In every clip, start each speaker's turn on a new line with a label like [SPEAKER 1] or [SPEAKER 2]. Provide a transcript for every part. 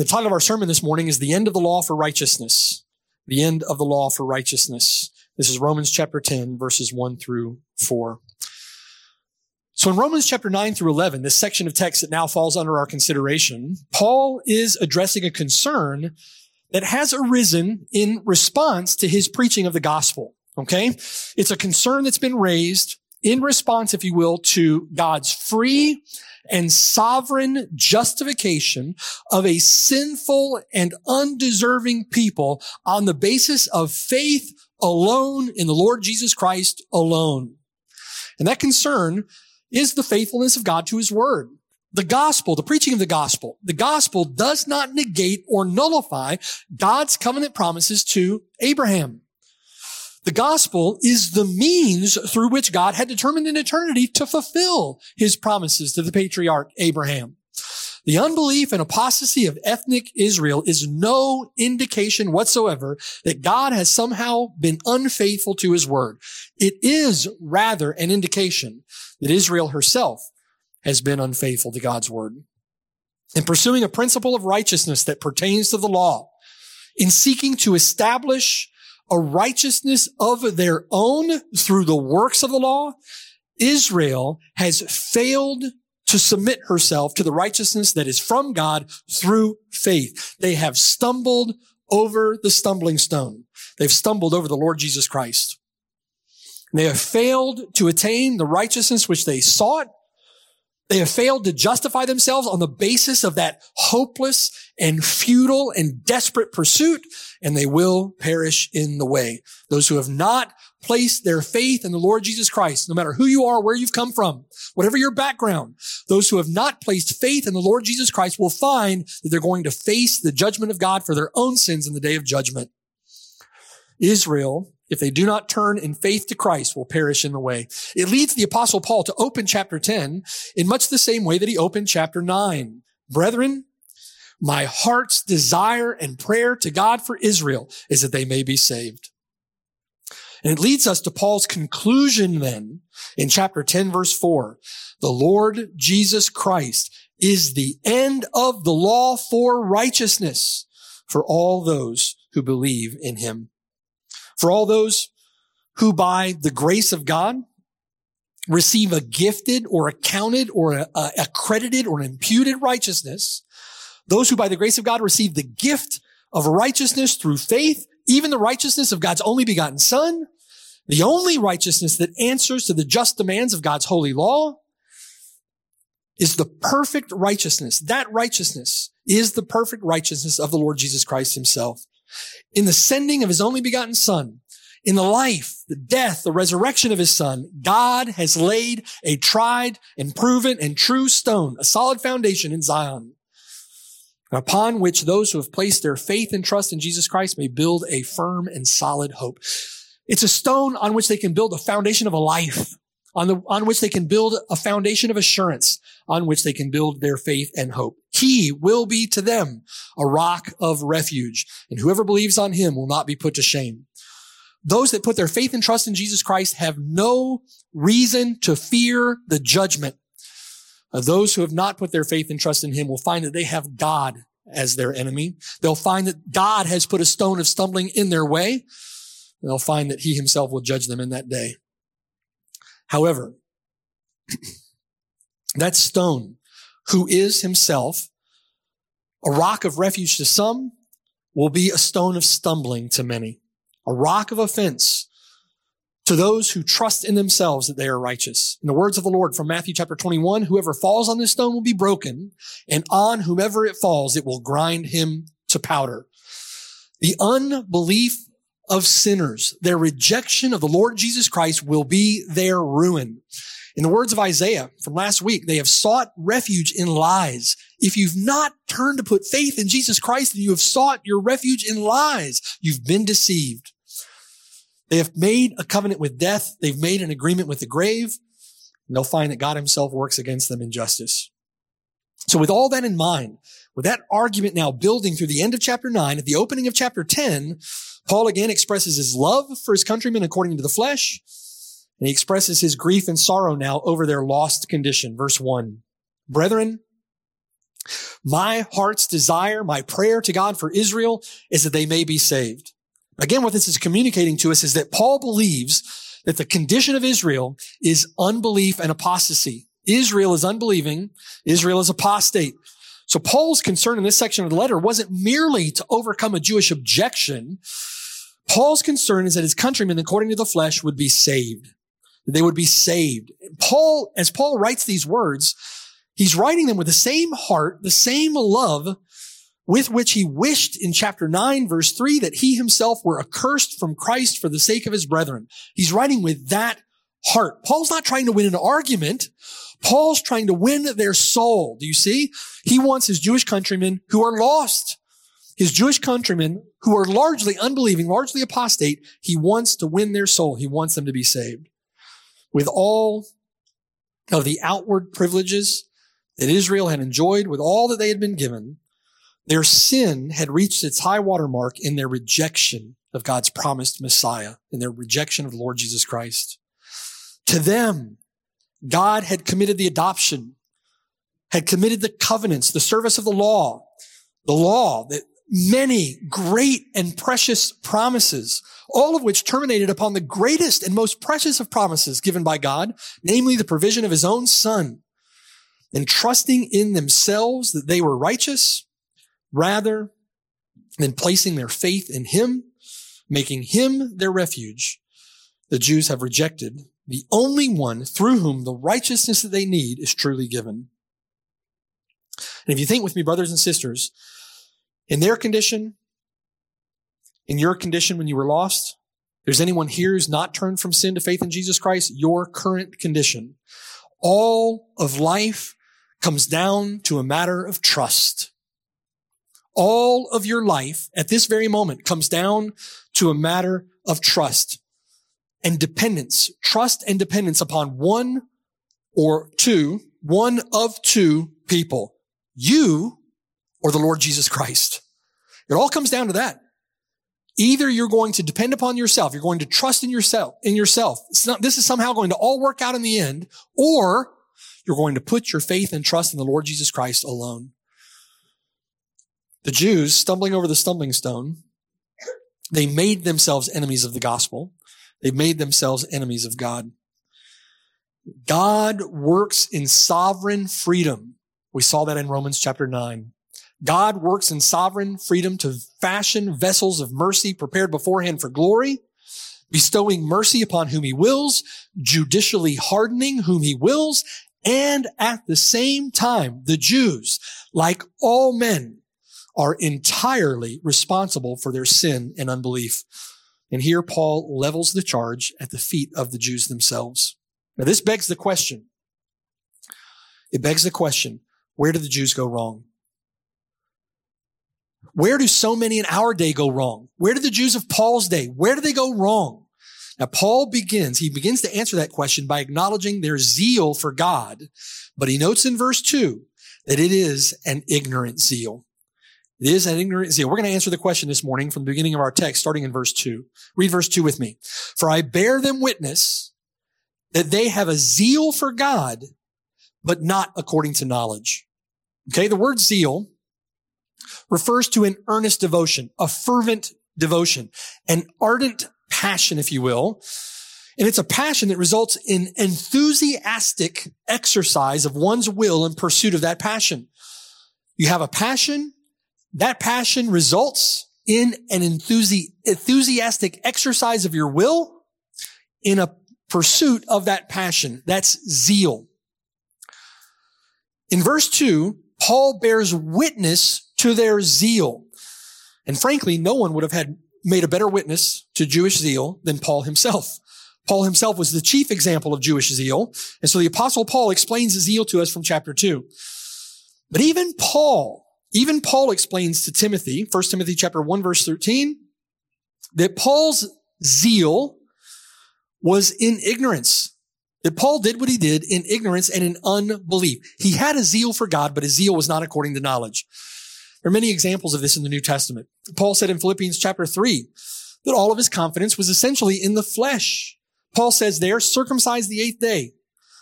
[SPEAKER 1] The title of our sermon this morning is The End of the Law for Righteousness. The End of the Law for Righteousness. This is Romans chapter 10, verses 1 through 4. So in Romans chapter 9 through 11, this section of text that now falls under our consideration, Paul is addressing a concern that has arisen in response to his preaching of the gospel. Okay? It's a concern that's been raised in response, if you will, to God's free and sovereign justification of a sinful and undeserving people on the basis of faith alone in the Lord Jesus Christ alone. And that concern is the faithfulness of God to his word. The gospel, the preaching of the gospel, the gospel does not negate or nullify God's covenant promises to Abraham. The gospel is the means through which God had determined in eternity to fulfill his promises to the patriarch Abraham. The unbelief and apostasy of ethnic Israel is no indication whatsoever that God has somehow been unfaithful to his word. It is rather an indication that Israel herself has been unfaithful to God's word. In pursuing a principle of righteousness that pertains to the law, in seeking to establish a righteousness of their own through the works of the law, Israel has failed to submit herself to the righteousness that is from God through faith. They have stumbled over the stumbling stone. They've stumbled over the Lord Jesus Christ. They have failed to attain the righteousness which they sought they have failed to justify themselves on the basis of that hopeless and futile and desperate pursuit, and they will perish in the way. Those who have not placed their faith in the Lord Jesus Christ, no matter who you are, where you've come from, whatever your background, those who have not placed faith in the Lord Jesus Christ will find that they're going to face the judgment of God for their own sins in the day of judgment. Israel if they do not turn in faith to Christ, will perish in the way. It leads the apostle Paul to open chapter 10 in much the same way that he opened chapter 9. Brethren, my heart's desire and prayer to God for Israel is that they may be saved. And it leads us to Paul's conclusion then in chapter 10 verse 4. The Lord Jesus Christ is the end of the law for righteousness for all those who believe in him for all those who by the grace of God receive a gifted or accounted or a, a accredited or imputed righteousness, those who by the grace of God receive the gift of righteousness through faith, even the righteousness of God's only begotten son, the only righteousness that answers to the just demands of God's holy law is the perfect righteousness. That righteousness is the perfect righteousness of the Lord Jesus Christ himself in the sending of his only begotten son, in the life, the death, the resurrection of his son, God has laid a tried and proven and true stone, a solid foundation in Zion, upon which those who have placed their faith and trust in Jesus Christ may build a firm and solid hope. It's a stone on which they can build a foundation of a life, on, the, on which they can build a foundation of assurance, on which they can build their faith and hope. He will be to them a rock of refuge, and whoever believes on him will not be put to shame. Those that put their faith and trust in Jesus Christ have no reason to fear the judgment. Uh, those who have not put their faith and trust in him will find that they have God as their enemy. They'll find that God has put a stone of stumbling in their way. They'll find that he himself will judge them in that day. However, that stone, who is himself a rock of refuge to some, will be a stone of stumbling to many, a rock of offense to those who trust in themselves that they are righteous. In the words of the Lord from Matthew chapter 21, whoever falls on this stone will be broken, and on whomever it falls, it will grind him to powder. The unbelief of sinners. Their rejection of the Lord Jesus Christ will be their ruin. In the words of Isaiah from last week, they have sought refuge in lies. If you've not turned to put faith in Jesus Christ, then you have sought your refuge in lies. You've been deceived. They have made a covenant with death. They've made an agreement with the grave. And they'll find that God himself works against them in justice. So with all that in mind, with that argument now building through the end of chapter 9, at the opening of chapter 10, Paul again expresses his love for his countrymen according to the flesh, and he expresses his grief and sorrow now over their lost condition. Verse 1. Brethren, my heart's desire, my prayer to God for Israel is that they may be saved. Again, what this is communicating to us is that Paul believes that the condition of Israel is unbelief and apostasy. Israel is unbelieving. Israel is apostate. So Paul's concern in this section of the letter wasn't merely to overcome a Jewish objection. Paul's concern is that his countrymen, according to the flesh, would be saved. They would be saved. Paul, as Paul writes these words, he's writing them with the same heart, the same love with which he wished in chapter 9, verse 3, that he himself were accursed from Christ for the sake of his brethren. He's writing with that heart. Paul's not trying to win an argument. Paul's trying to win their soul. Do you see? He wants his Jewish countrymen who are lost, his Jewish countrymen who are largely unbelieving, largely apostate. He wants to win their soul. He wants them to be saved. With all of the outward privileges that Israel had enjoyed, with all that they had been given, their sin had reached its high water mark in their rejection of God's promised Messiah, in their rejection of Lord Jesus Christ. To them, God had committed the adoption, had committed the covenants, the service of the law, the law that many great and precious promises, all of which terminated upon the greatest and most precious of promises given by God, namely the provision of his own son, and trusting in themselves that they were righteous rather than placing their faith in him, making him their refuge. The Jews have rejected the only one through whom the righteousness that they need is truly given. And if you think with me, brothers and sisters, in their condition, in your condition when you were lost, there's anyone here who's not turned from sin to faith in Jesus Christ, your current condition. All of life comes down to a matter of trust. All of your life at this very moment comes down to a matter of trust and dependence, trust and dependence upon one or two, one of two people, you or the Lord Jesus Christ. It all comes down to that. Either you're going to depend upon yourself, you're going to trust in yourself, in yourself. It's Not, this is somehow going to all work out in the end, or you're going to put your faith and trust in the Lord Jesus Christ alone. The Jews, stumbling over the stumbling stone, they made themselves enemies of the gospel. They made themselves enemies of God. God works in sovereign freedom. We saw that in Romans chapter 9. God works in sovereign freedom to fashion vessels of mercy prepared beforehand for glory, bestowing mercy upon whom he wills, judicially hardening whom he wills, and at the same time, the Jews, like all men, are entirely responsible for their sin and unbelief. And here Paul levels the charge at the feet of the Jews themselves. Now this begs the question. It begs the question, where do the Jews go wrong? Where do so many in our day go wrong? Where did the Jews of Paul's day, where do they go wrong? Now Paul begins, he begins to answer that question by acknowledging their zeal for God, but he notes in verse two that it is an ignorant zeal. It is an ignorant zeal. We're going to answer the question this morning from the beginning of our text, starting in verse two. Read verse two with me. For I bear them witness that they have a zeal for God, but not according to knowledge. Okay. The word zeal refers to an earnest devotion, a fervent devotion, an ardent passion, if you will. And it's a passion that results in enthusiastic exercise of one's will in pursuit of that passion. You have a passion, that passion results in an enthusi- enthusiastic exercise of your will in a pursuit of that passion. That's zeal. In verse two, Paul bears witness to their zeal. And frankly, no one would have had made a better witness to Jewish zeal than Paul himself. Paul himself was the chief example of Jewish zeal. And so the apostle Paul explains the zeal to us from chapter two. But even Paul, even Paul explains to Timothy, 1 Timothy chapter 1 verse 13, that Paul's zeal was in ignorance. That Paul did what he did in ignorance and in unbelief. He had a zeal for God, but his zeal was not according to knowledge. There are many examples of this in the New Testament. Paul said in Philippians chapter 3 that all of his confidence was essentially in the flesh. Paul says there, circumcised the eighth day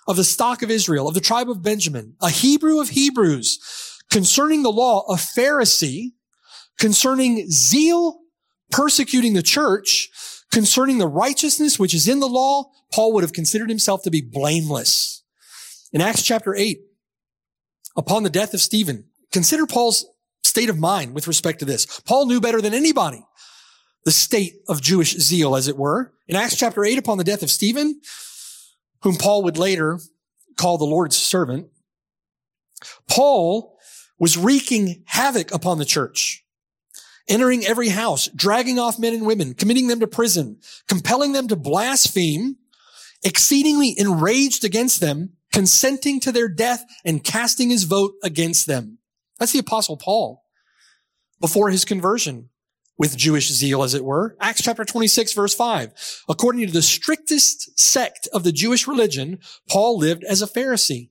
[SPEAKER 1] of the stock of Israel, of the tribe of Benjamin, a Hebrew of Hebrews, concerning the law, a Pharisee, concerning zeal, persecuting the church, concerning the righteousness which is in the law, Paul would have considered himself to be blameless. In Acts chapter 8, upon the death of Stephen, consider Paul's state of mind with respect to this. Paul knew better than anybody the state of Jewish zeal, as it were. In Acts chapter 8, upon the death of Stephen, whom Paul would later call the Lord's servant, Paul was wreaking havoc upon the church, entering every house, dragging off men and women, committing them to prison, compelling them to blaspheme, exceedingly enraged against them, consenting to their death and casting his vote against them. That's the apostle Paul before his conversion with Jewish zeal, as it were. Acts chapter 26, verse 5. According to the strictest sect of the Jewish religion, Paul lived as a Pharisee.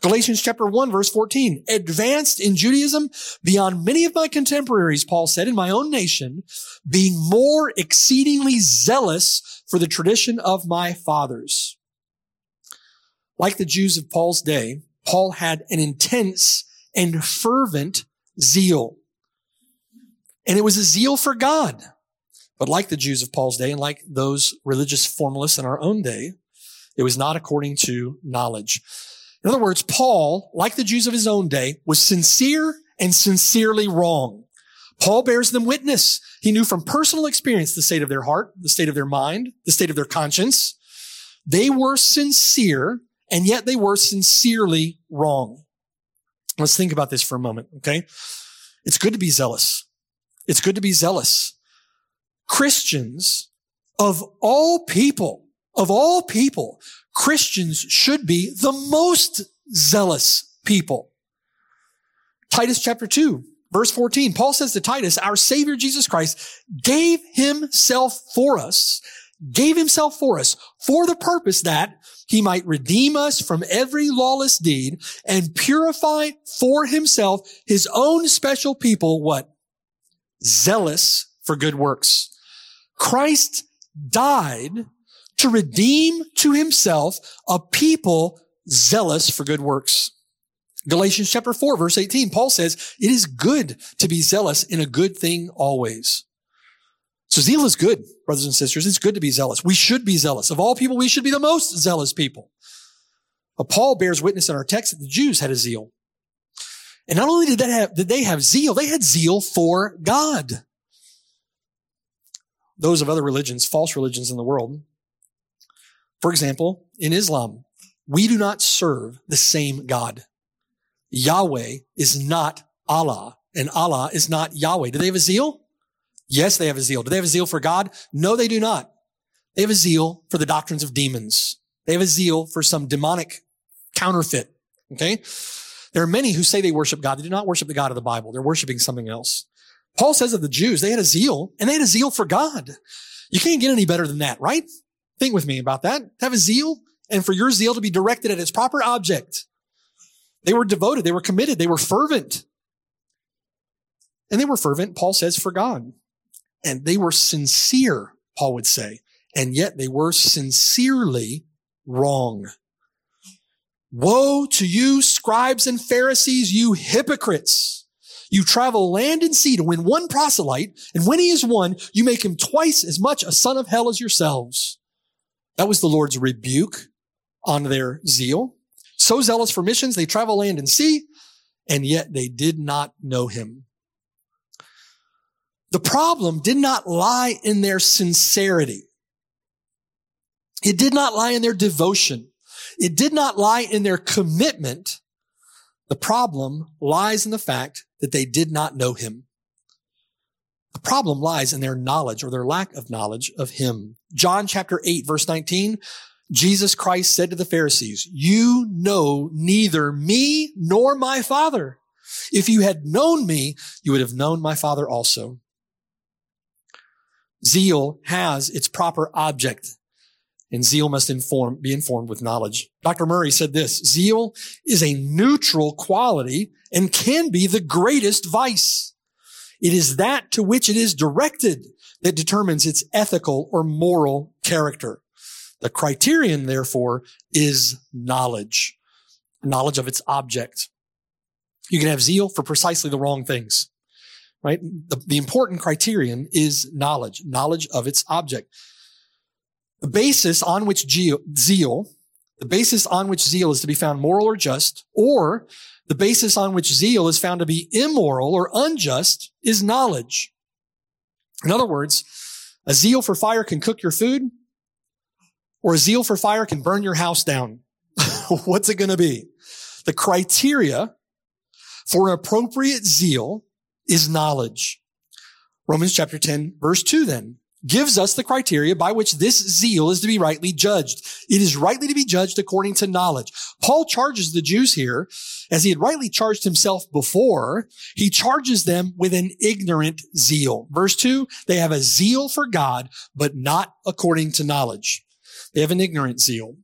[SPEAKER 1] Galatians chapter 1, verse 14. Advanced in Judaism beyond many of my contemporaries, Paul said, in my own nation, being more exceedingly zealous for the tradition of my fathers. Like the Jews of Paul's day, Paul had an intense and fervent zeal. And it was a zeal for God. But like the Jews of Paul's day and like those religious formalists in our own day, it was not according to knowledge. In other words, Paul, like the Jews of his own day, was sincere and sincerely wrong. Paul bears them witness. He knew from personal experience the state of their heart, the state of their mind, the state of their conscience. They were sincere, and yet they were sincerely wrong. Let's think about this for a moment, okay? It's good to be zealous. It's good to be zealous. Christians of all people, of all people, Christians should be the most zealous people. Titus chapter 2, verse 14, Paul says to Titus, our Savior Jesus Christ gave himself for us, gave himself for us for the purpose that he might redeem us from every lawless deed and purify for himself his own special people, what? zealous for good works. Christ died to redeem to himself a people zealous for good works. Galatians chapter 4 verse 18, Paul says, it is good to be zealous in a good thing always. So zeal is good, brothers and sisters. It's good to be zealous. We should be zealous. Of all people, we should be the most zealous people. But Paul bears witness in our text that the Jews had a zeal. And not only did they have, did they have zeal, they had zeal for God. Those of other religions, false religions in the world. For example, in Islam, we do not serve the same God. Yahweh is not Allah and Allah is not Yahweh. Do they have a zeal? Yes, they have a zeal. Do they have a zeal for God? No, they do not. They have a zeal for the doctrines of demons. They have a zeal for some demonic counterfeit. Okay. There are many who say they worship God. They do not worship the God of the Bible. They're worshiping something else. Paul says of the Jews, they had a zeal and they had a zeal for God. You can't get any better than that, right? Think with me about that. Have a zeal and for your zeal to be directed at its proper object. They were devoted. They were committed. They were fervent. And they were fervent, Paul says, for God. And they were sincere, Paul would say. And yet they were sincerely wrong. Woe to you, scribes and Pharisees, you hypocrites! You travel land and sea to win one proselyte, and when he is won, you make him twice as much a son of hell as yourselves. That was the Lord's rebuke on their zeal. So zealous for missions, they travel land and sea, and yet they did not know him. The problem did not lie in their sincerity. It did not lie in their devotion. It did not lie in their commitment. The problem lies in the fact that they did not know him. The problem lies in their knowledge or their lack of knowledge of him. John chapter 8 verse 19, Jesus Christ said to the Pharisees, you know neither me nor my father. If you had known me, you would have known my father also. Zeal has its proper object and zeal must inform, be informed with knowledge. Dr. Murray said this, zeal is a neutral quality and can be the greatest vice. It is that to which it is directed that determines its ethical or moral character. The criterion, therefore, is knowledge, knowledge of its object. You can have zeal for precisely the wrong things, right? The, the important criterion is knowledge, knowledge of its object. The basis on which zeal, the basis on which zeal is to be found moral or just, or the basis on which zeal is found to be immoral or unjust is knowledge. In other words, a zeal for fire can cook your food, or a zeal for fire can burn your house down. What's it going to be? The criteria for appropriate zeal is knowledge. Romans chapter 10 verse 2 then gives us the criteria by which this zeal is to be rightly judged. It is rightly to be judged according to knowledge. Paul charges the Jews here, as he had rightly charged himself before, he charges them with an ignorant zeal. Verse two, they have a zeal for God, but not according to knowledge. They have an ignorant zeal.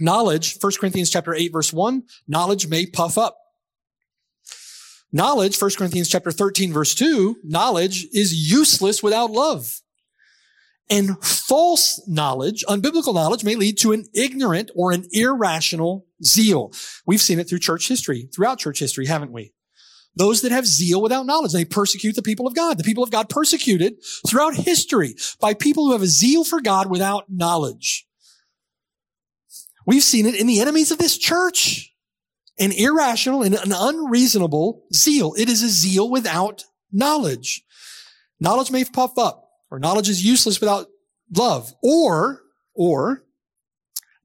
[SPEAKER 1] Knowledge, 1 Corinthians chapter 8 verse 1, knowledge may puff up. Knowledge, 1 Corinthians chapter 13 verse 2, knowledge is useless without love. And false knowledge, unbiblical knowledge may lead to an ignorant or an irrational zeal. We've seen it through church history, throughout church history, haven't we? Those that have zeal without knowledge, they persecute the people of God. The people of God persecuted throughout history by people who have a zeal for God without knowledge. We've seen it in the enemies of this church. An irrational and an unreasonable zeal. It is a zeal without knowledge. Knowledge may puff up or knowledge is useless without love, or, or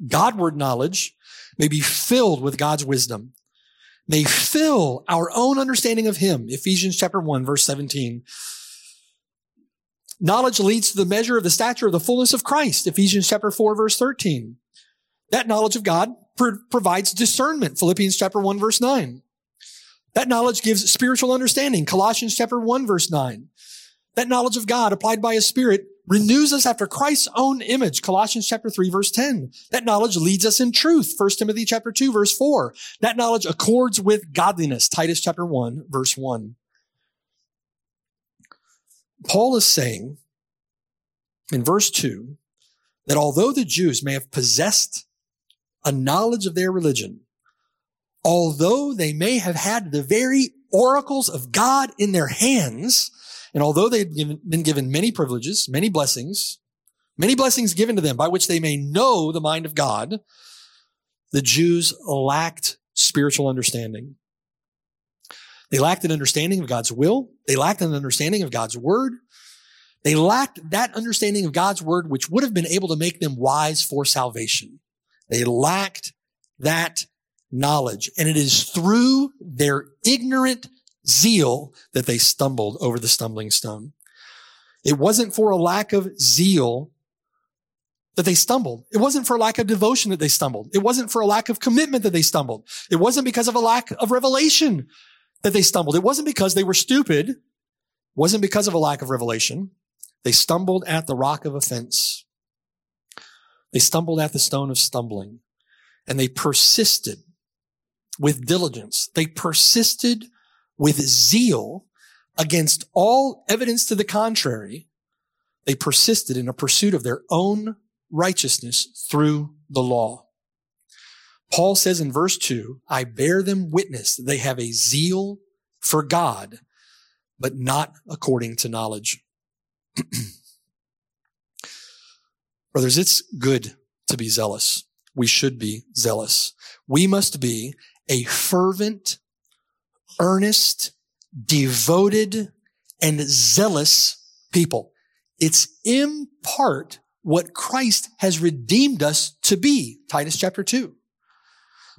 [SPEAKER 1] Godward knowledge may be filled with God's wisdom, may fill our own understanding of Him. Ephesians chapter 1, verse 17. Knowledge leads to the measure of the stature of the fullness of Christ. Ephesians chapter 4, verse 13. That knowledge of God provides discernment. Philippians chapter 1, verse 9. That knowledge gives spiritual understanding. Colossians chapter 1, verse 9. That knowledge of God applied by his spirit renews us after Christ's own image. Colossians chapter 3 verse 10. That knowledge leads us in truth. 1 Timothy chapter 2 verse 4. That knowledge accords with godliness. Titus chapter 1 verse 1. Paul is saying in verse 2 that although the Jews may have possessed a knowledge of their religion, although they may have had the very oracles of God in their hands, and although they've been given many privileges, many blessings, many blessings given to them by which they may know the mind of God, the Jews lacked spiritual understanding. They lacked an understanding of God's will. They lacked an understanding of God's word. They lacked that understanding of God's word, which would have been able to make them wise for salvation. They lacked that knowledge. And it is through their ignorant zeal that they stumbled over the stumbling stone. It wasn't for a lack of zeal that they stumbled. It wasn't for a lack of devotion that they stumbled. It wasn't for a lack of commitment that they stumbled. It wasn't because of a lack of revelation that they stumbled. It wasn't because they were stupid. It wasn't because of a lack of revelation. They stumbled at the rock of offense. They stumbled at the stone of stumbling and they persisted with diligence. They persisted with zeal against all evidence to the contrary, they persisted in a pursuit of their own righteousness through the law. Paul says in verse 2, I bear them witness that they have a zeal for God, but not according to knowledge. Brothers, it's good to be zealous. We should be zealous. We must be a fervent earnest, devoted, and zealous people. It's in part what Christ has redeemed us to be. Titus chapter 2.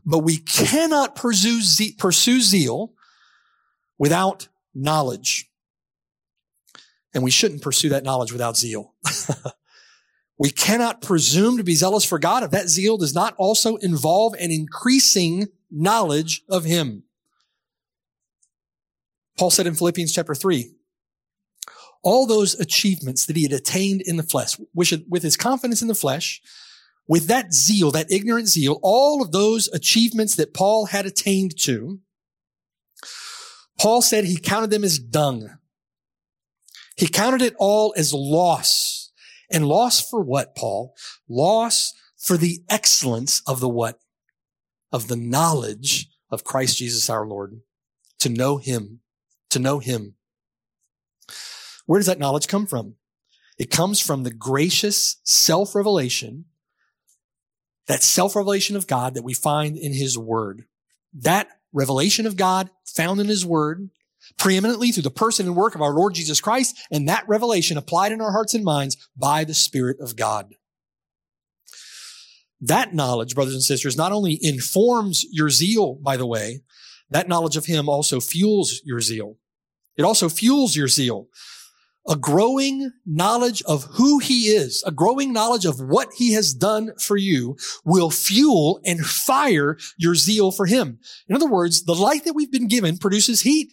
[SPEAKER 1] But we cannot pursue, ze- pursue zeal without knowledge. And we shouldn't pursue that knowledge without zeal. we cannot presume to be zealous for God if that zeal does not also involve an increasing knowledge of Him. Paul said in Philippians chapter 3, all those achievements that he had attained in the flesh, with his confidence in the flesh, with that zeal, that ignorant zeal, all of those achievements that Paul had attained to, Paul said he counted them as dung. He counted it all as loss. And loss for what, Paul? Loss for the excellence of the what? Of the knowledge of Christ Jesus our Lord. To know him. To know him. Where does that knowledge come from? It comes from the gracious self-revelation, that self-revelation of God that we find in his word. That revelation of God found in his word, preeminently through the person and work of our Lord Jesus Christ, and that revelation applied in our hearts and minds by the Spirit of God. That knowledge, brothers and sisters, not only informs your zeal, by the way, that knowledge of him also fuels your zeal. It also fuels your zeal a growing knowledge of who he is, a growing knowledge of what he has done for you will fuel and fire your zeal for him. In other words, the light that we've been given produces heat.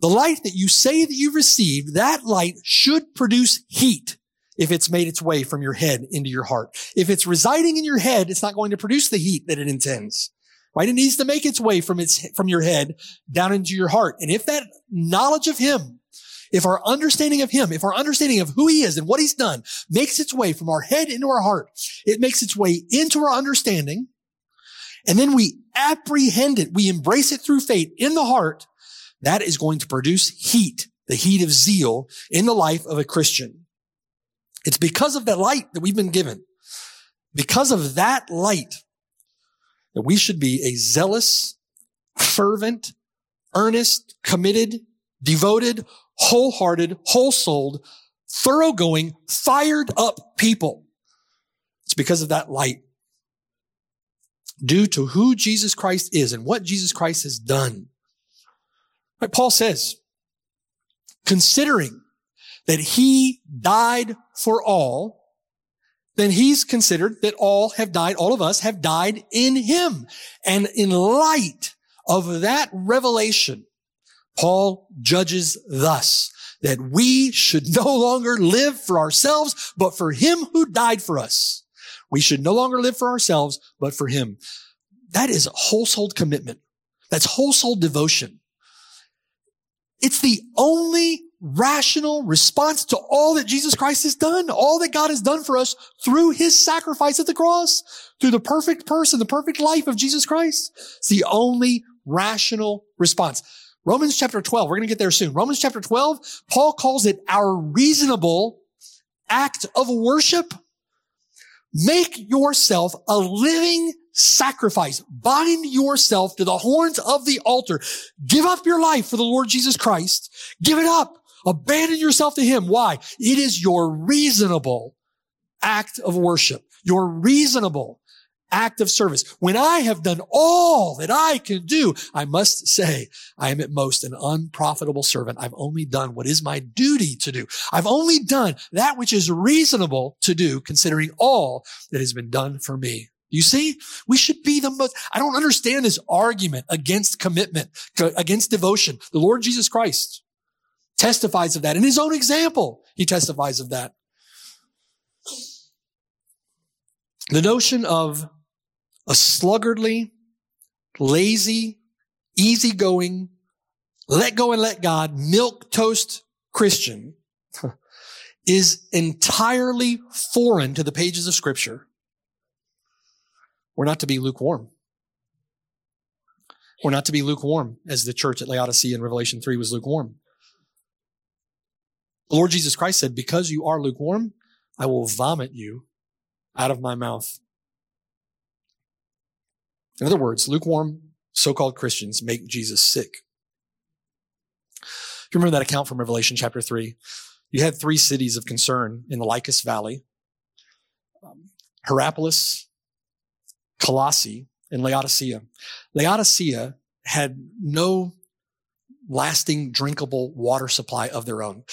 [SPEAKER 1] The light that you say that you've received, that light should produce heat if it's made its way from your head into your heart. If it's residing in your head, it's not going to produce the heat that it intends. Right? It needs to make its way from its, from your head down into your heart. And if that knowledge of him if our understanding of him, if our understanding of who he is and what he's done makes its way from our head into our heart, it makes its way into our understanding. And then we apprehend it. We embrace it through faith in the heart. That is going to produce heat, the heat of zeal in the life of a Christian. It's because of that light that we've been given. Because of that light that we should be a zealous, fervent, earnest, committed, devoted, wholehearted, whole-souled, thoroughgoing, fired up people. It's because of that light. Due to who Jesus Christ is and what Jesus Christ has done. Like Paul says, considering that he died for all, then he's considered that all have died, all of us have died in him. And in light of that revelation, Paul judges thus that we should no longer live for ourselves, but for him who died for us. We should no longer live for ourselves, but for him. That is whole-souled commitment. That's whole-souled devotion. It's the only rational response to all that Jesus Christ has done, all that God has done for us through his sacrifice at the cross, through the perfect person, the perfect life of Jesus Christ. It's the only rational response. Romans chapter 12, we're going to get there soon. Romans chapter 12, Paul calls it our reasonable act of worship. Make yourself a living sacrifice. Bind yourself to the horns of the altar. Give up your life for the Lord Jesus Christ. Give it up. Abandon yourself to Him. Why? It is your reasonable act of worship. Your reasonable act of service. When I have done all that I can do, I must say I am at most an unprofitable servant. I've only done what is my duty to do. I've only done that which is reasonable to do considering all that has been done for me. You see, we should be the most, I don't understand this argument against commitment, against devotion. The Lord Jesus Christ testifies of that. In his own example, he testifies of that. The notion of a sluggardly, lazy, easygoing, let go and let God, milquetoast Christian is entirely foreign to the pages of scripture. We're not to be lukewarm. We're not to be lukewarm as the church at Laodicea in Revelation 3 was lukewarm. The Lord Jesus Christ said, because you are lukewarm, I will vomit you out of my mouth. In other words, lukewarm so-called Christians make Jesus sick. You remember that account from Revelation chapter 3, you had three cities of concern in the Lycus Valley. Um, Hierapolis, Colossae, and Laodicea. Laodicea had no lasting drinkable water supply of their own.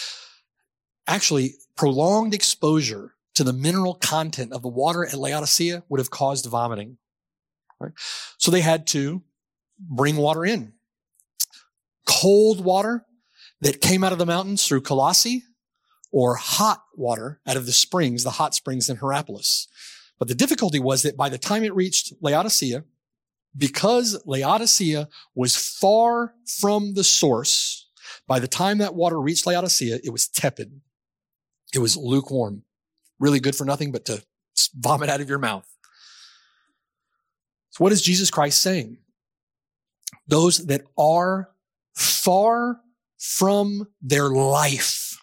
[SPEAKER 1] Actually prolonged exposure to the mineral content of the water at Laodicea would have caused vomiting. Right? So they had to bring water in. Cold water that came out of the mountains through Colossae or hot water out of the springs, the hot springs in Hierapolis. But the difficulty was that by the time it reached Laodicea, because Laodicea was far from the source, by the time that water reached Laodicea, it was tepid. It was lukewarm. Really good for nothing but to vomit out of your mouth. So what is Jesus Christ saying? Those that are far from their life,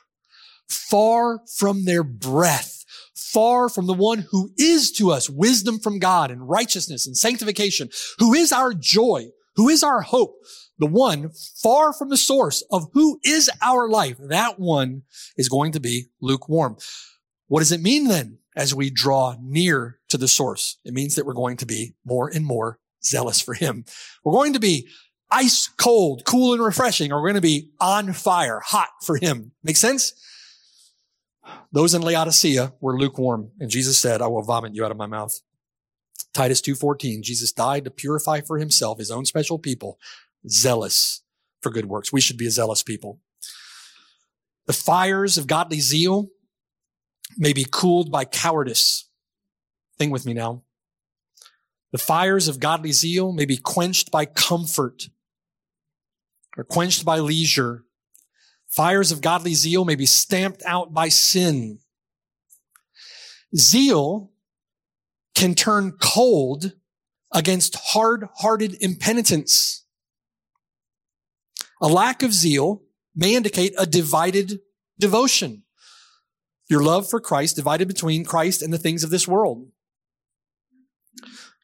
[SPEAKER 1] far from their breath, far from the one who is to us wisdom from God and righteousness and sanctification, who is our joy, who is our hope, the one far from the source of who is our life, that one is going to be lukewarm. What does it mean then as we draw near to the source? It means that we're going to be more and more zealous for him. We're going to be ice cold, cool and refreshing, or we're going to be on fire, hot for him. Make sense? Those in Laodicea were lukewarm, and Jesus said, I will vomit you out of my mouth. Titus 2.14, Jesus died to purify for himself his own special people, zealous for good works. We should be a zealous people. The fires of godly zeal may be cooled by cowardice. Think with me now. The fires of godly zeal may be quenched by comfort or quenched by leisure. Fires of godly zeal may be stamped out by sin. Zeal can turn cold against hard-hearted impenitence. A lack of zeal may indicate a divided devotion. Your love for Christ divided between Christ and the things of this world.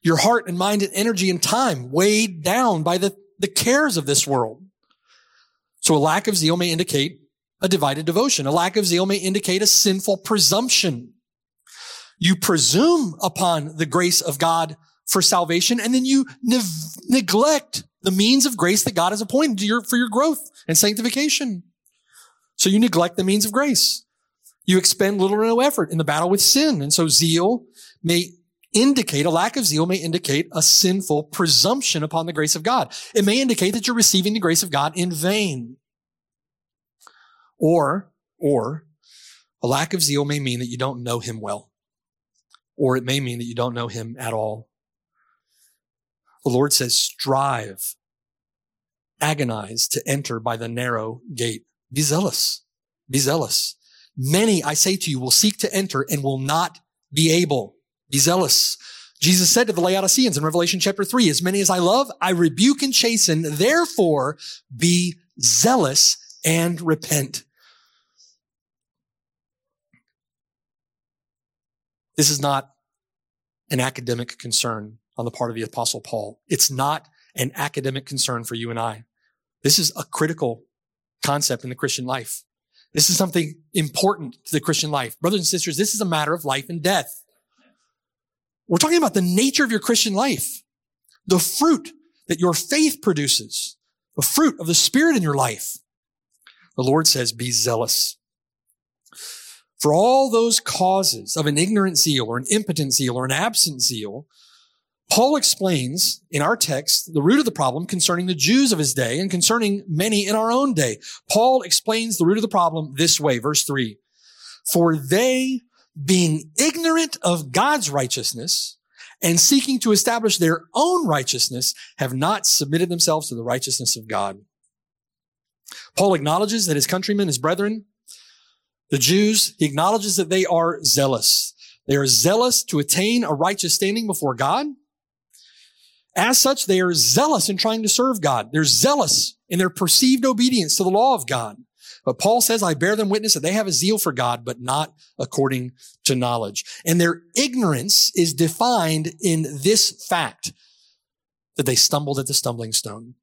[SPEAKER 1] Your heart and mind and energy and time weighed down by the, the cares of this world. So a lack of zeal may indicate a divided devotion. A lack of zeal may indicate a sinful presumption. You presume upon the grace of God for salvation, and then you ne- neglect the means of grace that God has appointed your, for your growth and sanctification. So you neglect the means of grace. You expend little or no effort in the battle with sin. And so zeal may indicate, a lack of zeal may indicate a sinful presumption upon the grace of God. It may indicate that you're receiving the grace of God in vain. Or, or, a lack of zeal may mean that you don't know him well. Or it may mean that you don't know him at all. The Lord says, strive, agonize to enter by the narrow gate. Be zealous. Be zealous. Many, I say to you, will seek to enter and will not be able. Be zealous. Jesus said to the Laodiceans in Revelation chapter 3, as many as I love, I rebuke and chasten. Therefore, be zealous and repent. This is not an academic concern on the part of the apostle Paul. It's not an academic concern for you and I. This is a critical concept in the Christian life. This is something important to the Christian life. Brothers and sisters, this is a matter of life and death. We're talking about the nature of your Christian life, the fruit that your faith produces, the fruit of the Spirit in your life. The Lord says, be zealous. For all those causes of an ignorant zeal or an impotent zeal or an absent zeal, Paul explains in our text the root of the problem concerning the Jews of his day and concerning many in our own day. Paul explains the root of the problem this way, verse three. For they being ignorant of God's righteousness and seeking to establish their own righteousness, have not submitted themselves to the righteousness of God. Paul acknowledges that his countrymen, his brethren, the Jews, he acknowledges that they are zealous. They are zealous to attain a righteous standing before God. As such, they are zealous in trying to serve God. They're zealous in their perceived obedience to the law of God. But Paul says, I bear them witness that they have a zeal for God, but not according to knowledge. And their ignorance is defined in this fact that they stumbled at the stumbling stone.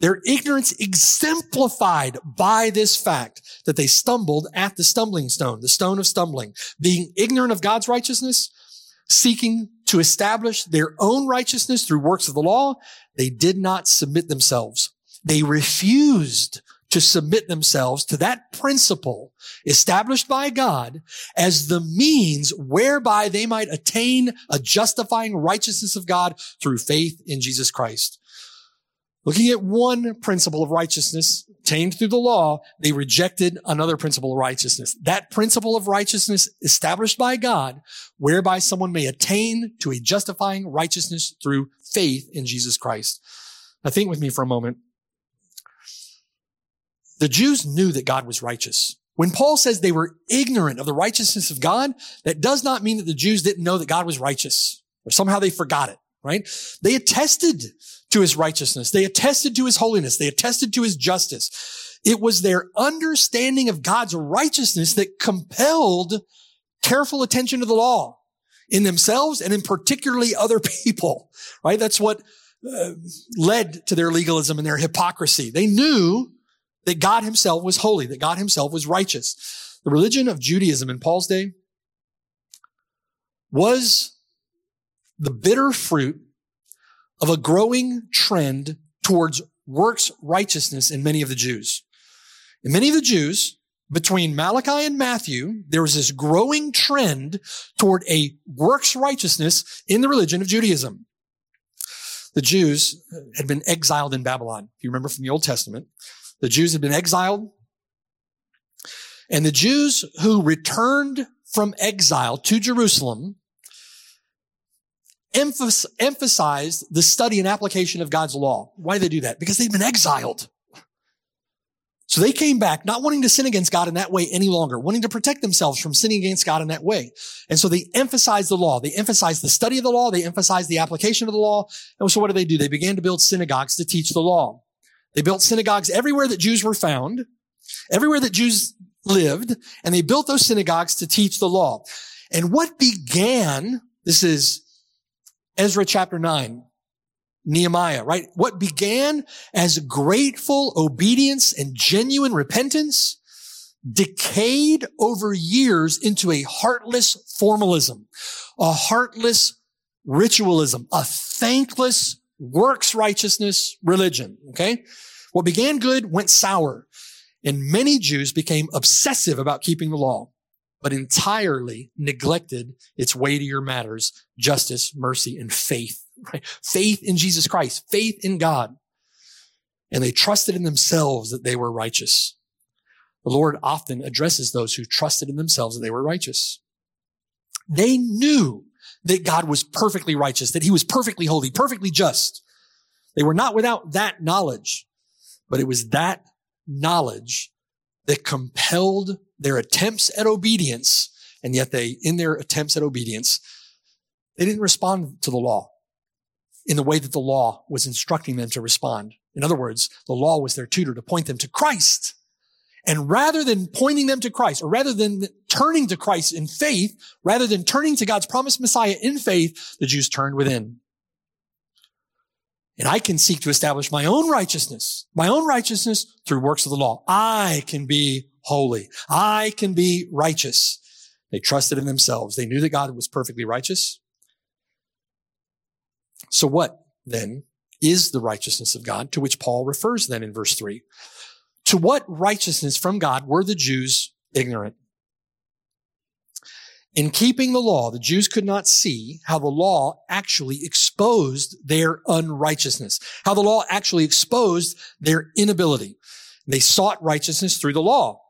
[SPEAKER 1] Their ignorance exemplified by this fact that they stumbled at the stumbling stone, the stone of stumbling, being ignorant of God's righteousness, seeking to establish their own righteousness through works of the law. They did not submit themselves. They refused to submit themselves to that principle established by God as the means whereby they might attain a justifying righteousness of God through faith in Jesus Christ. Looking at one principle of righteousness attained through the law, they rejected another principle of righteousness. That principle of righteousness established by God, whereby someone may attain to a justifying righteousness through faith in Jesus Christ. Now think with me for a moment. The Jews knew that God was righteous. When Paul says they were ignorant of the righteousness of God, that does not mean that the Jews didn't know that God was righteous or somehow they forgot it, right? They attested to his righteousness. They attested to his holiness. They attested to his justice. It was their understanding of God's righteousness that compelled careful attention to the law in themselves and in particularly other people, right? That's what uh, led to their legalism and their hypocrisy. They knew that God himself was holy, that God himself was righteous. The religion of Judaism in Paul's day was the bitter fruit of a growing trend towards works righteousness in many of the Jews. In many of the Jews, between Malachi and Matthew, there was this growing trend toward a works righteousness in the religion of Judaism. The Jews had been exiled in Babylon. If you remember from the Old Testament, the Jews had been exiled. And the Jews who returned from exile to Jerusalem emphasized the study and application of God's law. Why did they do that? Because they'd been exiled. So they came back not wanting to sin against God in that way any longer, wanting to protect themselves from sinning against God in that way. And so they emphasized the law. They emphasized the study of the law. They emphasized the application of the law. And so what did they do? They began to build synagogues to teach the law. They built synagogues everywhere that Jews were found, everywhere that Jews lived, and they built those synagogues to teach the law. And what began, this is Ezra chapter 9, Nehemiah, right? What began as grateful obedience and genuine repentance decayed over years into a heartless formalism, a heartless ritualism, a thankless works righteousness religion. Okay. What began good went sour and many Jews became obsessive about keeping the law but entirely neglected its weightier matters, justice, mercy, and faith, right? Faith in Jesus Christ, faith in God. And they trusted in themselves that they were righteous. The Lord often addresses those who trusted in themselves that they were righteous. They knew that God was perfectly righteous, that he was perfectly holy, perfectly just. They were not without that knowledge, but it was that knowledge that compelled their attempts at obedience, and yet they, in their attempts at obedience, they didn't respond to the law in the way that the law was instructing them to respond. In other words, the law was their tutor to point them to Christ. And rather than pointing them to Christ, or rather than turning to Christ in faith, rather than turning to God's promised Messiah in faith, the Jews turned within. And I can seek to establish my own righteousness, my own righteousness through works of the law. I can be holy. I can be righteous. They trusted in themselves. They knew that God was perfectly righteous. So what then is the righteousness of God to which Paul refers then in verse three? To what righteousness from God were the Jews ignorant? In keeping the law, the Jews could not see how the law actually exposed their unrighteousness, how the law actually exposed their inability. They sought righteousness through the law.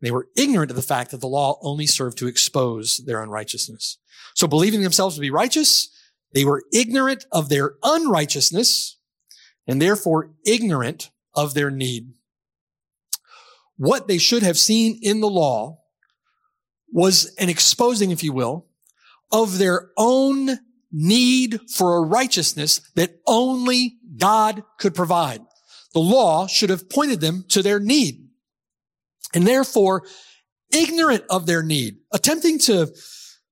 [SPEAKER 1] They were ignorant of the fact that the law only served to expose their unrighteousness. So believing themselves to be righteous, they were ignorant of their unrighteousness and therefore ignorant of their need. What they should have seen in the law was an exposing, if you will, of their own need for a righteousness that only God could provide. The law should have pointed them to their need and therefore ignorant of their need, attempting to,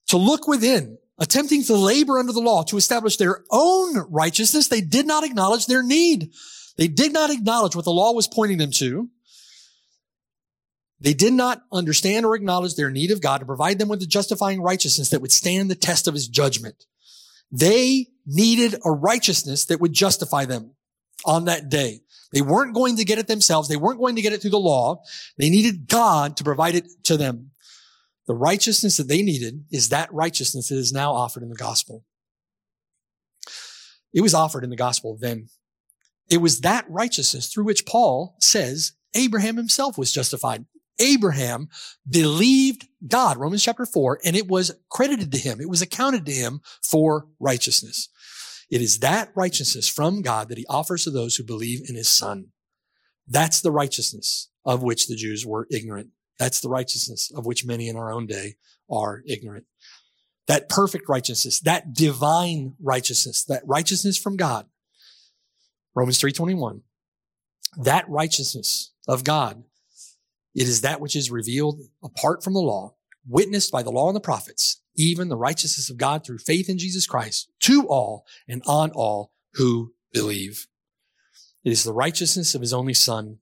[SPEAKER 1] to look within, attempting to labor under the law to establish their own righteousness. They did not acknowledge their need. They did not acknowledge what the law was pointing them to. They did not understand or acknowledge their need of God to provide them with the justifying righteousness that would stand the test of his judgment. They needed a righteousness that would justify them on that day. They weren't going to get it themselves. They weren't going to get it through the law. They needed God to provide it to them. The righteousness that they needed is that righteousness that is now offered in the gospel. It was offered in the gospel then. It was that righteousness through which Paul says Abraham himself was justified. Abraham believed God, Romans chapter 4, and it was credited to him. It was accounted to him for righteousness. It is that righteousness from God that he offers to those who believe in his son. That's the righteousness of which the Jews were ignorant. That's the righteousness of which many in our own day are ignorant. That perfect righteousness, that divine righteousness, that righteousness from God. Romans 3:21. That righteousness of God, it is that which is revealed apart from the law, witnessed by the law and the prophets, even the righteousness of God through faith in Jesus Christ to all and on all who believe. It is the righteousness of his only son,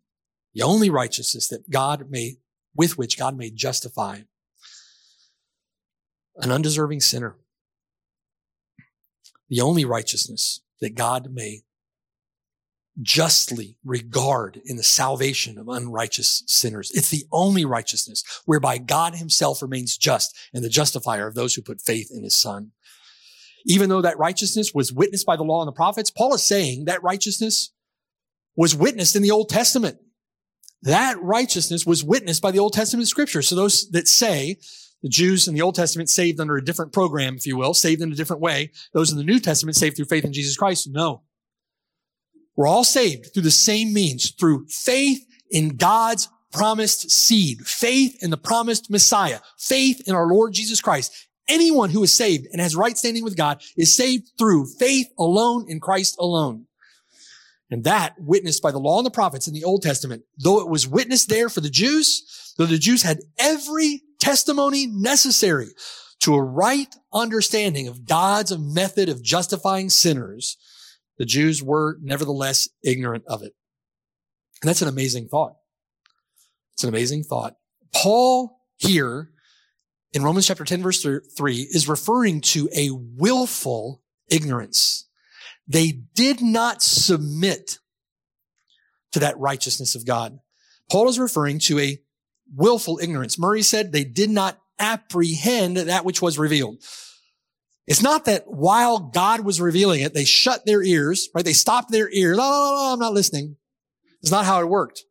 [SPEAKER 1] the only righteousness that God may, with which God may justify an undeserving sinner. The only righteousness that God may justly regard in the salvation of unrighteous sinners. It's the only righteousness whereby God himself remains just and the justifier of those who put faith in his son. Even though that righteousness was witnessed by the law and the prophets, Paul is saying that righteousness was witnessed in the Old Testament. That righteousness was witnessed by the Old Testament scripture. So those that say the Jews in the Old Testament saved under a different program, if you will, saved in a different way. Those in the New Testament saved through faith in Jesus Christ. No. We're all saved through the same means, through faith in God's promised seed, faith in the promised Messiah, faith in our Lord Jesus Christ. Anyone who is saved and has right standing with God is saved through faith alone in Christ alone. And that witnessed by the law and the prophets in the Old Testament, though it was witnessed there for the Jews, though the Jews had every testimony necessary to a right understanding of God's method of justifying sinners, the Jews were nevertheless ignorant of it. And that's an amazing thought. It's an amazing thought. Paul here in Romans chapter 10 verse 3 is referring to a willful ignorance. They did not submit to that righteousness of God. Paul is referring to a willful ignorance. Murray said they did not apprehend that which was revealed. It's not that while God was revealing it, they shut their ears, right? They stopped their ears. No, no, no, I'm not listening. It's not how it worked.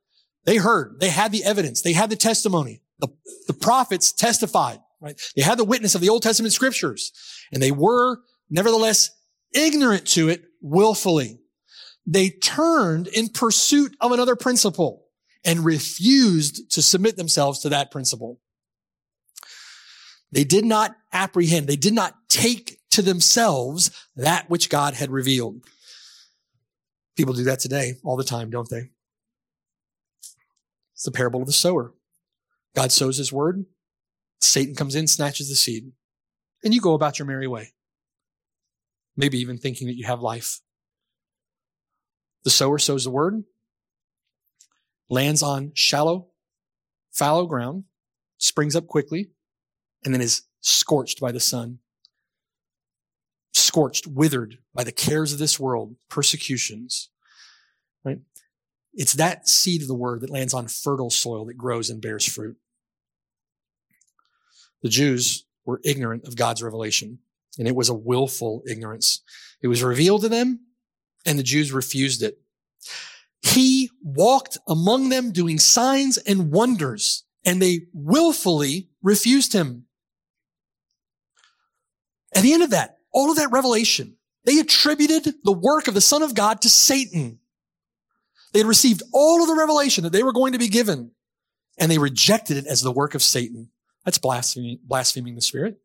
[SPEAKER 1] They heard. They had the evidence. They had the testimony. The, the prophets testified, right? They had the witness of the Old Testament scriptures and they were nevertheless ignorant to it willfully. They turned in pursuit of another principle and refused to submit themselves to that principle. They did not apprehend. They did not take to themselves that which God had revealed. People do that today all the time, don't they? It's the parable of the sower. God sows his word. Satan comes in, snatches the seed, and you go about your merry way. Maybe even thinking that you have life. The sower sows the word, lands on shallow, fallow ground, springs up quickly, and then is scorched by the sun. Scorched, withered by the cares of this world, persecutions, right? It's that seed of the word that lands on fertile soil that grows and bears fruit. The Jews were ignorant of God's revelation, and it was a willful ignorance. It was revealed to them, and the Jews refused it. He walked among them doing signs and wonders, and they willfully refused him. At the end of that, all of that revelation, they attributed the work of the Son of God to Satan. They had received all of the revelation that they were going to be given, and they rejected it as the work of Satan. That's blaspheming, blaspheming the Spirit.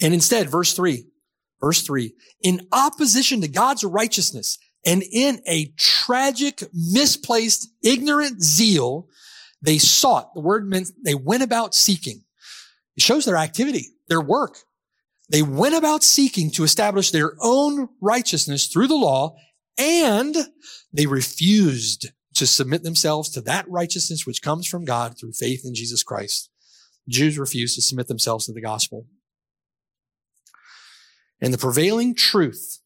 [SPEAKER 1] And instead, verse 3, verse 3, in opposition to God's righteousness and in a tragic, misplaced, ignorant zeal, they sought, the word meant they went about seeking. It shows their activity their work. They went about seeking to establish their own righteousness through the law, and they refused to submit themselves to that righteousness which comes from God through faith in Jesus Christ. Jews refused to submit themselves to the gospel. And the prevailing truth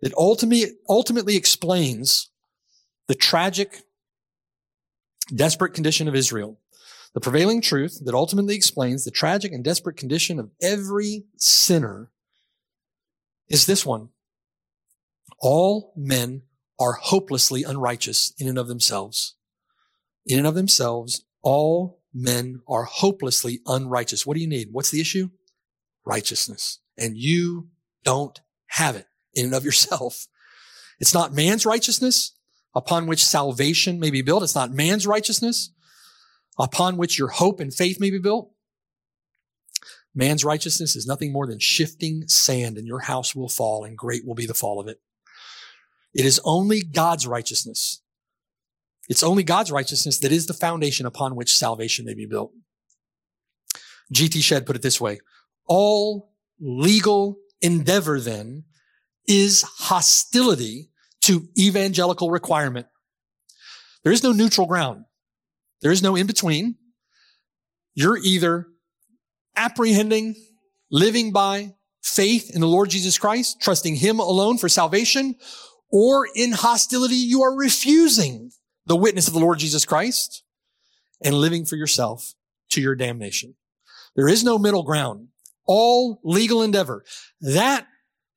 [SPEAKER 1] that ultimately, ultimately explains the tragic, desperate condition of Israel. The prevailing truth that ultimately explains the tragic and desperate condition of every sinner is this one. All men are hopelessly unrighteous in and of themselves. In and of themselves, all men are hopelessly unrighteous. What do you need? What's the issue? Righteousness. And you don't have it in and of yourself. It's not man's righteousness upon which salvation may be built. It's not man's righteousness upon which your hope and faith may be built. Man's righteousness is nothing more than shifting sand and your house will fall and great will be the fall of it. It is only God's righteousness. It's only God's righteousness that is the foundation upon which salvation may be built. G.T. Shedd put it this way. All legal endeavor then is hostility to evangelical requirement. There is no neutral ground. There is no in between. You're either apprehending, living by faith in the Lord Jesus Christ, trusting Him alone for salvation, or in hostility, you are refusing the witness of the Lord Jesus Christ and living for yourself to your damnation. There is no middle ground. All legal endeavor. That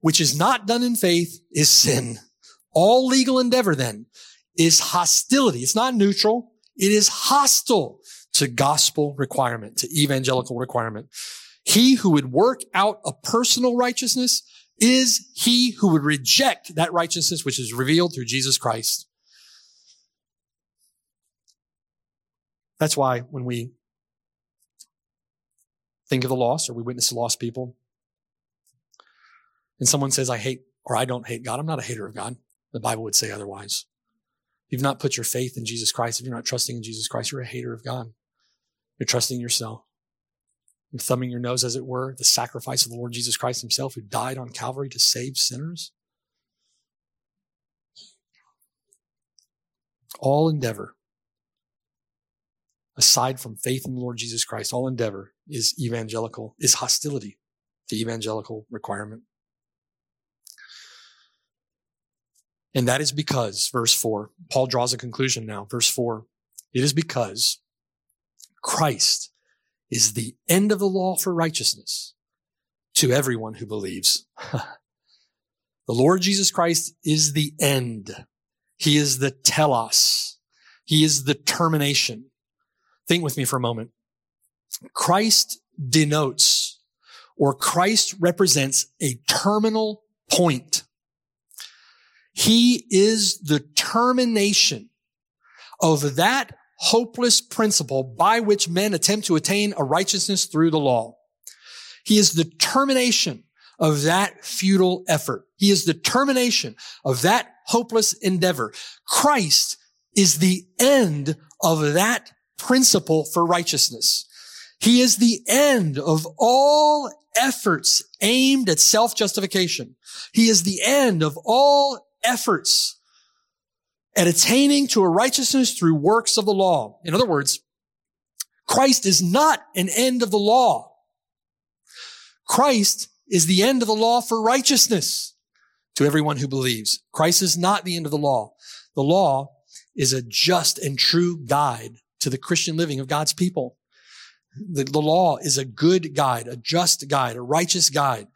[SPEAKER 1] which is not done in faith is sin. All legal endeavor then is hostility. It's not neutral. It is hostile to gospel requirement, to evangelical requirement. He who would work out a personal righteousness is he who would reject that righteousness which is revealed through Jesus Christ. That's why when we think of the lost or we witness to lost people, and someone says, I hate or I don't hate God, I'm not a hater of God. The Bible would say otherwise. You've not put your faith in Jesus Christ, if you're not trusting in Jesus Christ, you're a hater of God. You're trusting yourself. You're thumbing your nose, as it were, the sacrifice of the Lord Jesus Christ himself who died on Calvary to save sinners. All endeavor, aside from faith in the Lord Jesus Christ, all endeavor is evangelical, is hostility to evangelical requirement. And that is because, verse 4, Paul draws a conclusion now. Verse 4, it is because Christ is the end of the law for righteousness to everyone who believes. the Lord Jesus Christ is the end. He is the telos. He is the termination. Think with me for a moment. Christ denotes or Christ represents a terminal point. He is the termination of that hopeless principle by which men attempt to attain a righteousness through the law. He is the termination of that futile effort. He is the termination of that hopeless endeavor. Christ is the end of that principle for righteousness. He is the end of all efforts aimed at self-justification. He is the end of all efforts at attaining to a righteousness through works of the law. In other words, Christ is not an end of the law. Christ is the end of the law for righteousness to everyone who believes. Christ is not the end of the law. The law is a just and true guide to the Christian living of God's people. The, the law is a good guide, a just guide, a righteous guide.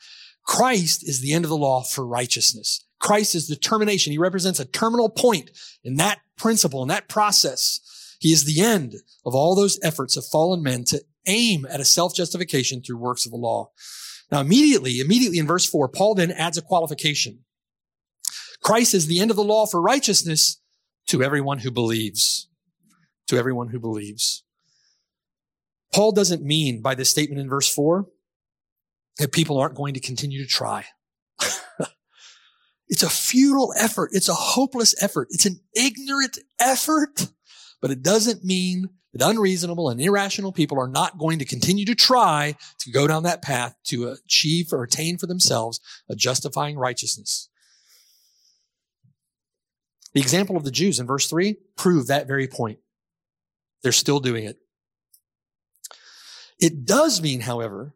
[SPEAKER 1] Christ is the end of the law for righteousness. Christ is the termination. He represents a terminal point in that principle, in that process. He is the end of all those efforts of fallen men to aim at a self-justification through works of the law. Now immediately, immediately in verse four, Paul then adds a qualification. Christ is the end of the law for righteousness to everyone who believes. To everyone who believes. Paul doesn't mean by this statement in verse four that people aren't going to continue to try. It's a futile effort. It's a hopeless effort. It's an ignorant effort, but it doesn't mean that unreasonable and irrational people are not going to continue to try to go down that path to achieve or attain for themselves a justifying righteousness. The example of the Jews in verse three prove that very point. They're still doing it. It does mean, however,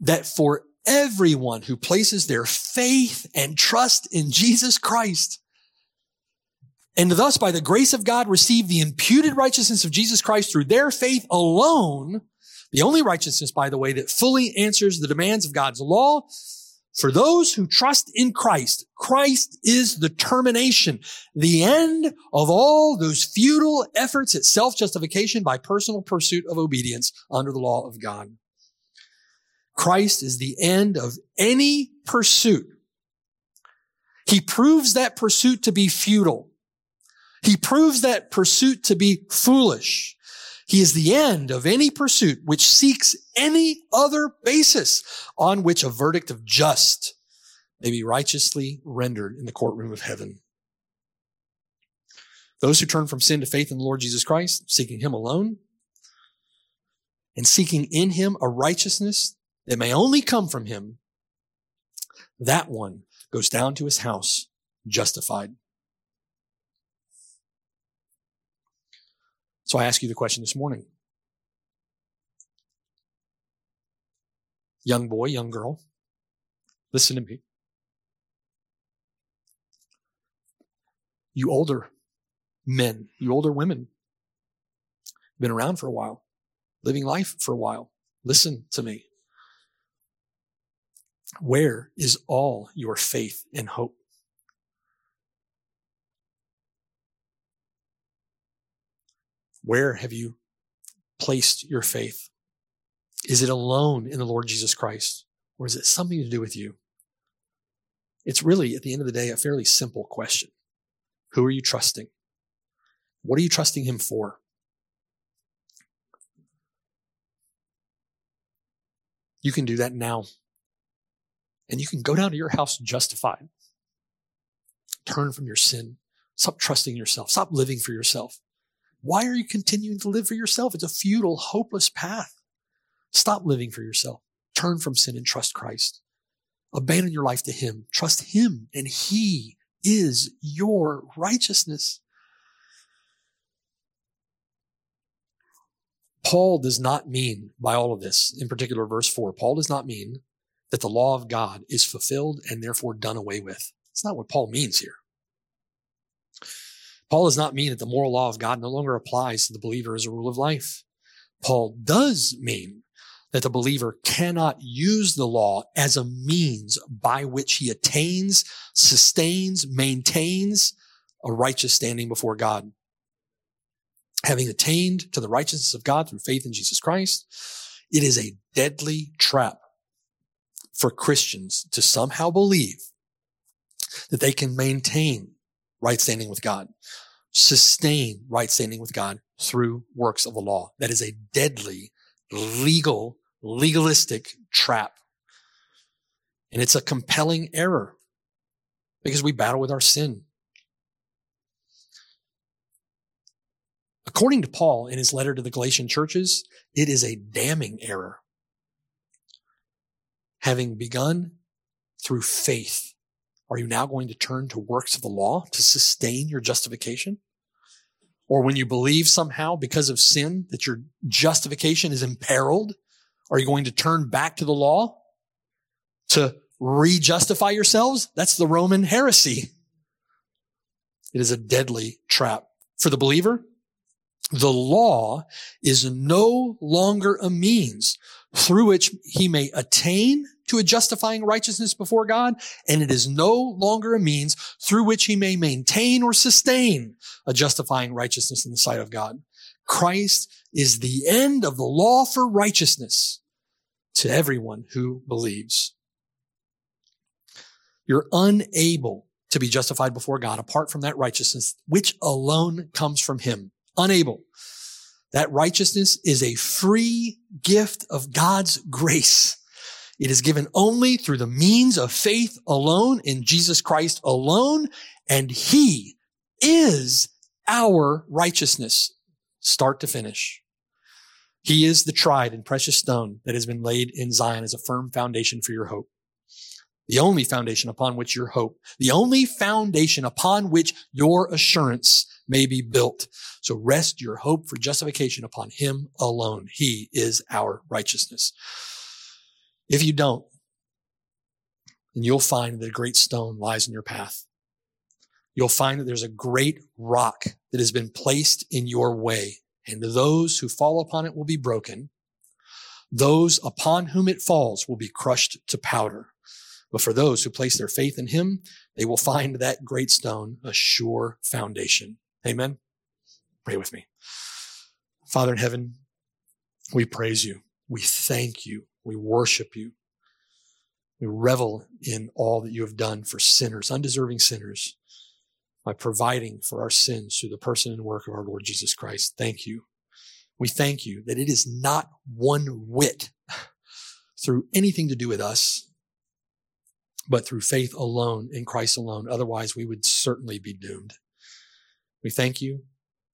[SPEAKER 1] that for everyone who places their faith and trust in Jesus Christ and thus by the grace of God receive the imputed righteousness of Jesus Christ through their faith alone, the only righteousness, by the way, that fully answers the demands of God's law. For those who trust in Christ, Christ is the termination, the end of all those futile efforts at self-justification by personal pursuit of obedience under the law of God. Christ is the end of any pursuit. He proves that pursuit to be futile. He proves that pursuit to be foolish. He is the end of any pursuit which seeks any other basis on which a verdict of just may be righteously rendered in the courtroom of heaven. Those who turn from sin to faith in the Lord Jesus Christ, seeking Him alone, and seeking in Him a righteousness that may only come from Him, that one goes down to his house justified. So I ask you the question this morning. Young boy, young girl, listen to me. You older men, you older women, been around for a while, living life for a while. Listen to me. Where is all your faith and hope? Where have you placed your faith? Is it alone in the Lord Jesus Christ? Or is it something to do with you? It's really, at the end of the day, a fairly simple question. Who are you trusting? What are you trusting Him for? You can do that now. And you can go down to your house justified. Turn from your sin. Stop trusting yourself. Stop living for yourself. Why are you continuing to live for yourself? It's a futile, hopeless path. Stop living for yourself. Turn from sin and trust Christ. Abandon your life to Him. Trust Him and He is your righteousness. Paul does not mean by all of this, in particular verse four, Paul does not mean that the law of God is fulfilled and therefore done away with. It's not what Paul means here. Paul does not mean that the moral law of God no longer applies to the believer as a rule of life. Paul does mean that the believer cannot use the law as a means by which he attains, sustains, maintains a righteous standing before God. Having attained to the righteousness of God through faith in Jesus Christ, it is a deadly trap for Christians to somehow believe that they can maintain right standing with God sustain right standing with God through works of the law. That is a deadly, legal, legalistic trap. And it's a compelling error because we battle with our sin. According to Paul in his letter to the Galatian churches, it is a damning error. Having begun through faith are you now going to turn to works of the law to sustain your justification? Or when you believe somehow because of sin that your justification is imperiled, are you going to turn back to the law to re-justify yourselves? That's the Roman heresy. It is a deadly trap. For the believer, the law is no longer a means through which he may attain to a justifying righteousness before God, and it is no longer a means through which he may maintain or sustain a justifying righteousness in the sight of God. Christ is the end of the law for righteousness to everyone who believes. You're unable to be justified before God apart from that righteousness, which alone comes from him. Unable. That righteousness is a free gift of God's grace. It is given only through the means of faith alone in Jesus Christ alone. And he is our righteousness, start to finish. He is the tried and precious stone that has been laid in Zion as a firm foundation for your hope. The only foundation upon which your hope, the only foundation upon which your assurance may be built. So rest your hope for justification upon him alone. He is our righteousness. If you don't, and you'll find that a great stone lies in your path. You'll find that there's a great rock that has been placed in your way, and those who fall upon it will be broken. Those upon whom it falls will be crushed to powder. But for those who place their faith in him, they will find that great stone a sure foundation. Amen. Pray with me. Father in heaven, we praise you. We thank you. We worship you. We revel in all that you have done for sinners, undeserving sinners, by providing for our sins through the person and work of our Lord Jesus Christ. Thank you. We thank you that it is not one whit through anything to do with us, but through faith alone in Christ alone. Otherwise, we would certainly be doomed. We thank you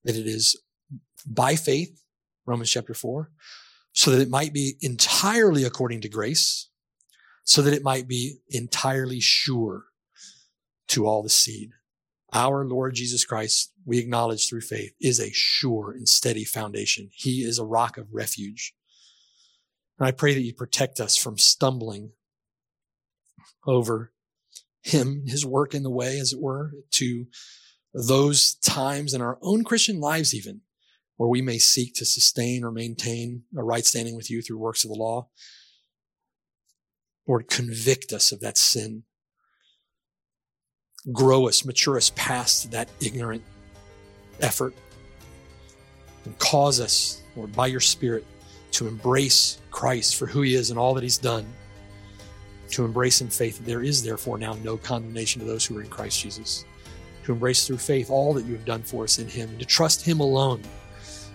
[SPEAKER 1] that it is by faith, Romans chapter 4, so that it might be entirely according to grace, so that it might be entirely sure to all the seed. Our Lord Jesus Christ, we acknowledge through faith, is a sure and steady foundation. He is a rock of refuge. And I pray that you protect us from stumbling over him, his work in the way, as it were, to those times in our own Christian lives, even where we may seek to sustain or maintain a right standing with you through works of the law. Lord, convict us of that sin. Grow us, mature us past that ignorant effort. And cause us, Lord, by your Spirit, to embrace Christ for who he is and all that he's done to embrace in faith that there is therefore now no condemnation to those who are in Christ Jesus, to embrace through faith all that you have done for us in Him, and to trust Him alone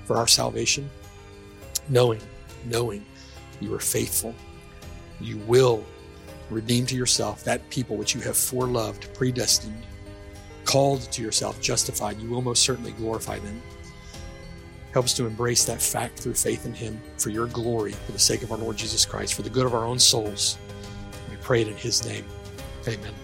[SPEAKER 1] for our salvation, knowing, knowing you are faithful. You will redeem to yourself that people which you have foreloved, predestined, called to yourself, justified. You will most certainly glorify them. Help us to embrace that fact through faith in Him for your glory, for the sake of our Lord Jesus Christ, for the good of our own souls We pray it in his name. Amen.